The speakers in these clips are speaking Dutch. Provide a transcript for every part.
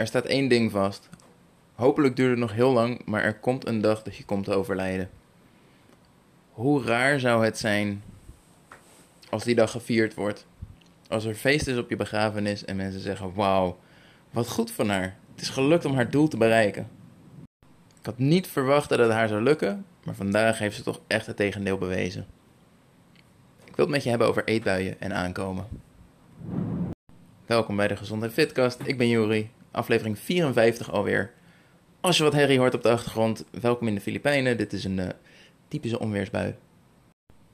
Er staat één ding vast. Hopelijk duurt het nog heel lang, maar er komt een dag dat je komt te overlijden. Hoe raar zou het zijn als die dag gevierd wordt? Als er feest is op je begrafenis en mensen zeggen: Wauw, wat goed van haar. Het is gelukt om haar doel te bereiken. Ik had niet verwacht dat het haar zou lukken, maar vandaag heeft ze toch echt het tegendeel bewezen. Ik wil het met je hebben over eetbuien en aankomen. Welkom bij de Gezondheid Fitcast. Ik ben Juri, aflevering 54 alweer. Als je wat herrie hoort op de achtergrond, welkom in de Filipijnen. Dit is een uh, typische onweersbui.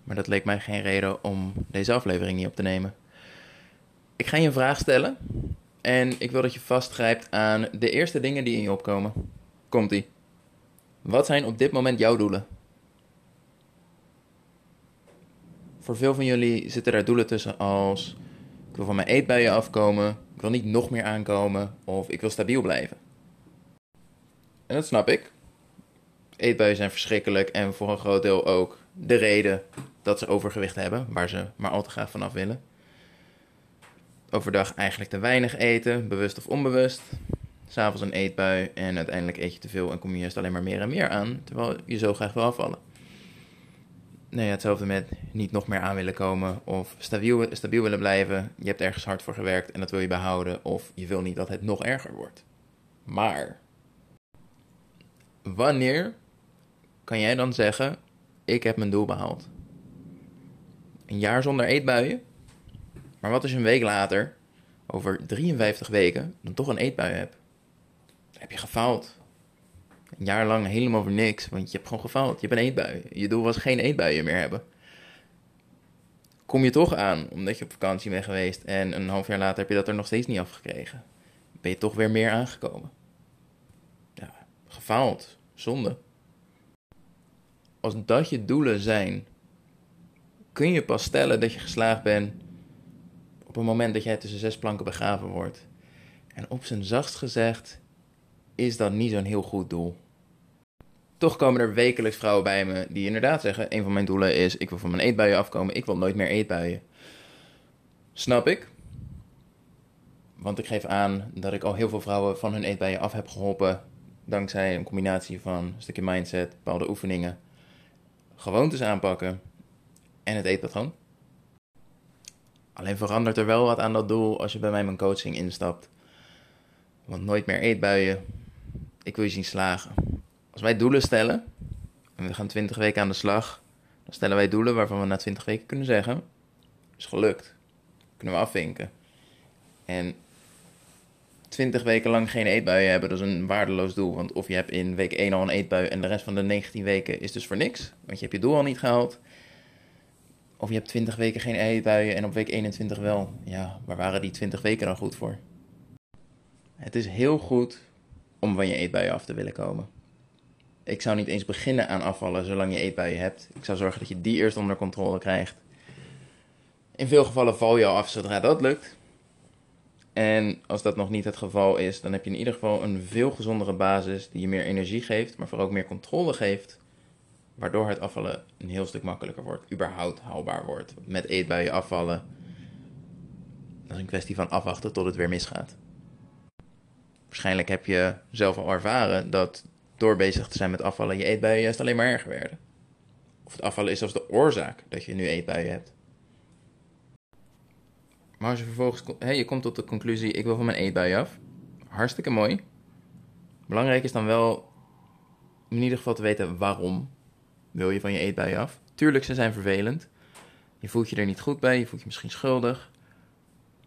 Maar dat leek mij geen reden om deze aflevering niet op te nemen. Ik ga je een vraag stellen en ik wil dat je vastgrijpt aan de eerste dingen die in je opkomen. Komt-ie. Wat zijn op dit moment jouw doelen? Voor veel van jullie zitten daar doelen tussen als ik wil van mijn eetbuien afkomen, ik wil niet nog meer aankomen of ik wil stabiel blijven. En dat snap ik. Eetbuien zijn verschrikkelijk en voor een groot deel ook de reden dat ze overgewicht hebben, waar ze maar al te graag vanaf willen. Overdag eigenlijk te weinig eten, bewust of onbewust. S'avonds een eetbui en uiteindelijk eet je te veel en kom je juist alleen maar meer en meer aan, terwijl je zo graag wil afvallen. Nee, hetzelfde met niet nog meer aan willen komen of stabiel, stabiel willen blijven. Je hebt ergens hard voor gewerkt en dat wil je behouden of je wil niet dat het nog erger wordt. Maar wanneer kan jij dan zeggen: Ik heb mijn doel behaald? Een jaar zonder eetbuien? Maar wat je een week later, over 53 weken, dan toch een eetbui hebt? Heb je gefaald. Een jaar lang helemaal voor niks, want je hebt gewoon gefaald. Je hebt een eetbui. Je doel was geen eetbuien meer hebben. Kom je toch aan, omdat je op vakantie bent geweest en een half jaar later heb je dat er nog steeds niet afgekregen. Ben je toch weer meer aangekomen. Ja, gefaald. Zonde. Als dat je doelen zijn, kun je pas stellen dat je geslaagd bent op het moment dat jij tussen zes planken begraven wordt. En op zijn zachtst gezegd is dat niet zo'n heel goed doel. Toch komen er wekelijks vrouwen bij me die inderdaad zeggen: een van mijn doelen is: ik wil van mijn eetbuien afkomen, ik wil nooit meer eetbuien. Snap ik. Want ik geef aan dat ik al heel veel vrouwen van hun eetbuien af heb geholpen. Dankzij een combinatie van een stukje mindset, bepaalde oefeningen, gewoontes aanpakken en het eetpatroon. Alleen verandert er wel wat aan dat doel als je bij mij mijn coaching instapt. Want nooit meer eetbuien. Ik wil je zien slagen. Als wij doelen stellen, en we gaan 20 weken aan de slag, dan stellen wij doelen waarvan we na 20 weken kunnen zeggen: is gelukt. Kunnen we afvinken. En 20 weken lang geen eetbuien hebben, dat is een waardeloos doel. Want of je hebt in week 1 al een eetbui en de rest van de 19 weken is dus voor niks. Want je hebt je doel al niet gehaald. Of je hebt 20 weken geen eetbuien en op week 21 wel. Ja, waar waren die 20 weken dan goed voor? Het is heel goed om van je eetbuien af te willen komen. Ik zou niet eens beginnen aan afvallen zolang je eetbuien hebt. Ik zou zorgen dat je die eerst onder controle krijgt. In veel gevallen val je al af zodra dat lukt. En als dat nog niet het geval is, dan heb je in ieder geval een veel gezondere basis die je meer energie geeft, maar vooral ook meer controle geeft. Waardoor het afvallen een heel stuk makkelijker wordt, überhaupt haalbaar wordt. Met eetbuien afvallen, dat is een kwestie van afwachten tot het weer misgaat. Waarschijnlijk heb je zelf al ervaren dat door bezig te zijn met afvallen je eetbuien juist alleen maar erger werden. Of het afvallen is zelfs de oorzaak dat je nu eetbuien hebt. Maar als je vervolgens hey, je komt tot de conclusie: ik wil van mijn eetbuien af. Hartstikke mooi. Belangrijk is dan wel in ieder geval te weten waarom wil je van je eetbuien af. Tuurlijk, ze zijn vervelend. Je voelt je er niet goed bij, je voelt je misschien schuldig.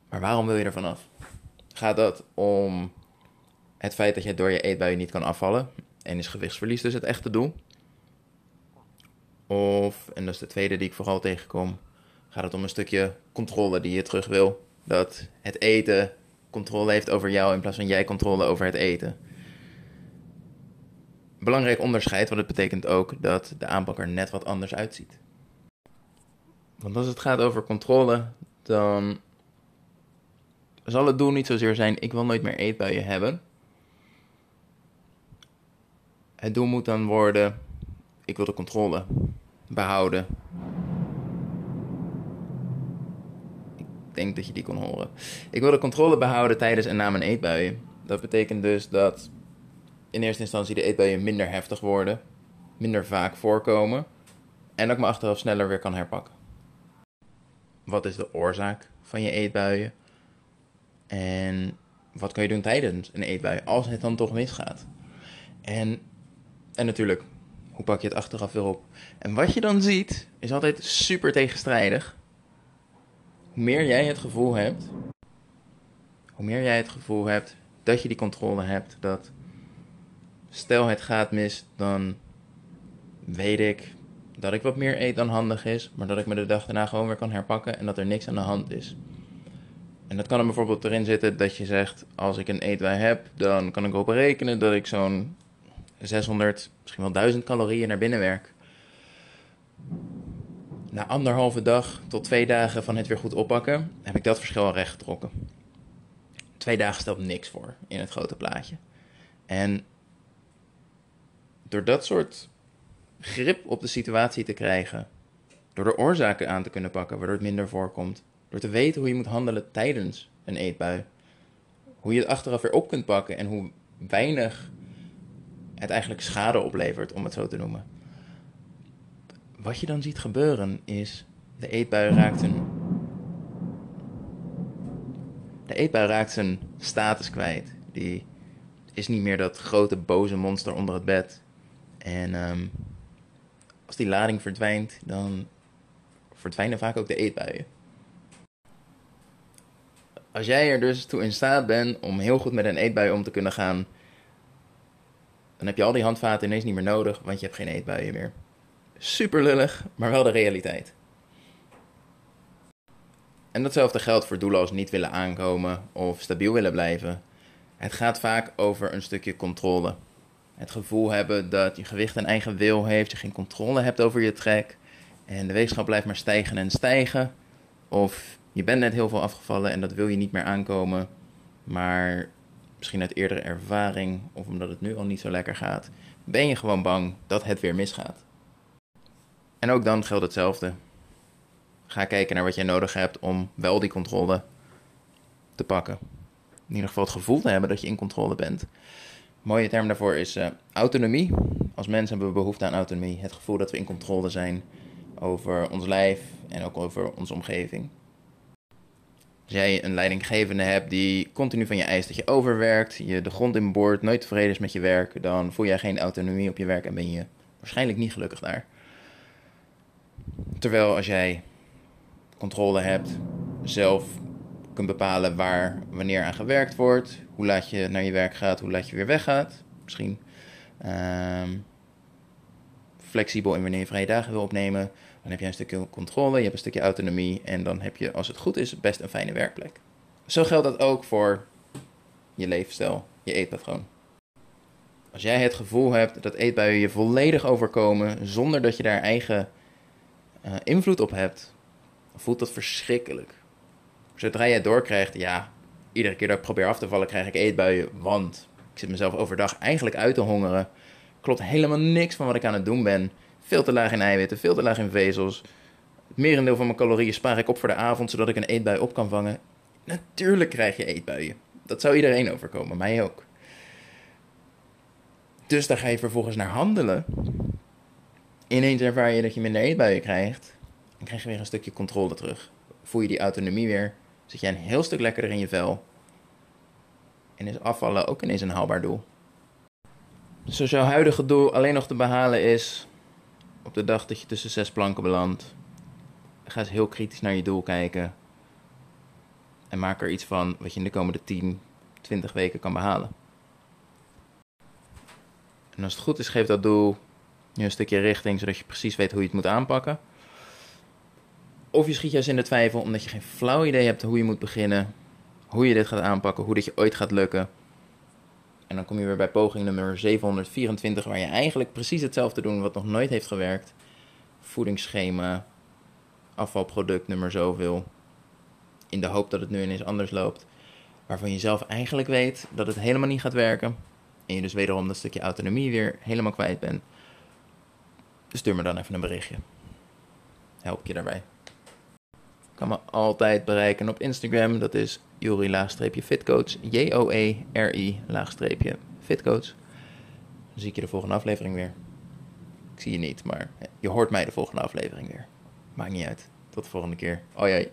Maar waarom wil je ervan af? Gaat dat om het feit dat je door je eetbuien niet kan afvallen? En is gewichtsverlies dus het echte doel? Of, en dat is de tweede die ik vooral tegenkom, gaat het om een stukje controle die je terug wil. Dat het eten controle heeft over jou in plaats van jij controle over het eten. Belangrijk onderscheid, want het betekent ook dat de aanpak er net wat anders uitziet. Want als het gaat over controle, dan zal het doel niet zozeer zijn: ik wil nooit meer eetbuien hebben. Het doel moet dan worden: ik wil de controle behouden. Ik denk dat je die kon horen. Ik wil de controle behouden tijdens en na mijn eetbuien. Dat betekent dus dat in eerste instantie de eetbuien minder heftig worden, minder vaak voorkomen en dat ik me achteraf sneller weer kan herpakken. Wat is de oorzaak van je eetbuien? En wat kan je doen tijdens een eetbui als het dan toch misgaat? En, en natuurlijk, hoe pak je het achteraf weer op? En wat je dan ziet, is altijd super tegenstrijdig. Hoe meer jij het gevoel hebt, hoe meer jij het gevoel hebt dat je die controle hebt, dat stel het gaat mis, dan weet ik dat ik wat meer eet dan handig is, maar dat ik me de dag daarna gewoon weer kan herpakken en dat er niks aan de hand is. En dat kan er bijvoorbeeld erin zitten dat je zegt, als ik een eetwij heb, dan kan ik erop rekenen dat ik zo'n 600, misschien wel 1000 calorieën naar binnen werk. Na anderhalve dag tot twee dagen van het weer goed oppakken, heb ik dat verschil al recht getrokken. Twee dagen stelt niks voor in het grote plaatje. En door dat soort grip op de situatie te krijgen, door de oorzaken aan te kunnen pakken waardoor het minder voorkomt, door te weten hoe je moet handelen tijdens een eetbui, hoe je het achteraf weer op kunt pakken en hoe weinig het eigenlijk schade oplevert, om het zo te noemen. Wat je dan ziet gebeuren is, de eetbui raakt een. De eetbui raakt zijn status kwijt. Die is niet meer dat grote boze monster onder het bed. En ehm, als die lading verdwijnt, dan verdwijnen vaak ook de eetbuien. Als jij er dus toe in staat bent om heel goed met een eetbui om te kunnen gaan, dan heb je al die handvaten ineens niet meer nodig, want je hebt geen eetbuien meer. Super lullig, maar wel de realiteit. En datzelfde geldt voor doelen als niet willen aankomen of stabiel willen blijven. Het gaat vaak over een stukje controle. Het gevoel hebben dat je gewicht een eigen wil heeft, je geen controle hebt over je trek. En de weegschaal blijft maar stijgen en stijgen. Of je bent net heel veel afgevallen en dat wil je niet meer aankomen. Maar misschien uit eerdere ervaring of omdat het nu al niet zo lekker gaat, ben je gewoon bang dat het weer misgaat. En ook dan geldt hetzelfde. Ga kijken naar wat jij nodig hebt om wel die controle te pakken. In ieder geval het gevoel te hebben dat je in controle bent. Een mooie term daarvoor is uh, autonomie. Als mensen hebben we behoefte aan autonomie. Het gevoel dat we in controle zijn over ons lijf en ook over onze omgeving. Als jij een leidinggevende hebt die continu van je eist dat je overwerkt, je de grond in boord, nooit tevreden is met je werk, dan voel jij geen autonomie op je werk en ben je waarschijnlijk niet gelukkig daar. Terwijl als jij controle hebt, zelf kunt bepalen waar, wanneer aan gewerkt wordt, hoe laat je naar je werk gaat, hoe laat je weer weggaat, misschien um, flexibel in wanneer je vrije dagen wil opnemen, dan heb je een stukje controle, je hebt een stukje autonomie en dan heb je, als het goed is, best een fijne werkplek. Zo geldt dat ook voor je leefstijl, je eetpatroon. Als jij het gevoel hebt dat eetbuien je volledig overkomen zonder dat je daar eigen uh, invloed op hebt, voelt dat verschrikkelijk. Zodra het doorkrijgt, ja, iedere keer dat ik probeer af te vallen, krijg ik eetbuien, want ik zit mezelf overdag eigenlijk uit te hongeren. Klopt helemaal niks van wat ik aan het doen ben. Veel te laag in eiwitten, veel te laag in vezels. Het merendeel van mijn calorieën spaar ik op voor de avond, zodat ik een eetbui op kan vangen. Natuurlijk krijg je eetbuien. Dat zou iedereen overkomen, mij ook. Dus daar ga je vervolgens naar handelen. Ineens ervaar je dat je minder eetbuien krijgt. Dan krijg je weer een stukje controle terug. Voel je die autonomie weer. Zit jij een heel stuk lekkerder in je vel. En is afvallen ook ineens een haalbaar doel. Dus als jouw huidige doel alleen nog te behalen is op de dag dat je tussen zes planken belandt, ga eens heel kritisch naar je doel kijken. En maak er iets van wat je in de komende 10, 20 weken kan behalen. En als het goed is, geeft dat doel je een stukje richting, zodat je precies weet hoe je het moet aanpakken. Of je schiet juist in de twijfel omdat je geen flauw idee hebt hoe je moet beginnen, hoe je dit gaat aanpakken, hoe dit je ooit gaat lukken. En dan kom je weer bij poging nummer 724, waar je eigenlijk precies hetzelfde doet wat nog nooit heeft gewerkt. Voedingsschema, afvalproduct nummer zoveel. In de hoop dat het nu ineens anders loopt. Waarvan je zelf eigenlijk weet dat het helemaal niet gaat werken. En je dus wederom dat stukje autonomie weer helemaal kwijt bent. Stuur me dan even een berichtje. Help je daarbij. Kan me altijd bereiken op Instagram. Dat is Jori-fitcoach. J-O-E-R-I-fitcoach. Dan zie ik je de volgende aflevering weer. Ik zie je niet, maar je hoort mij de volgende aflevering weer. Maakt niet uit. Tot de volgende keer. Oh jee.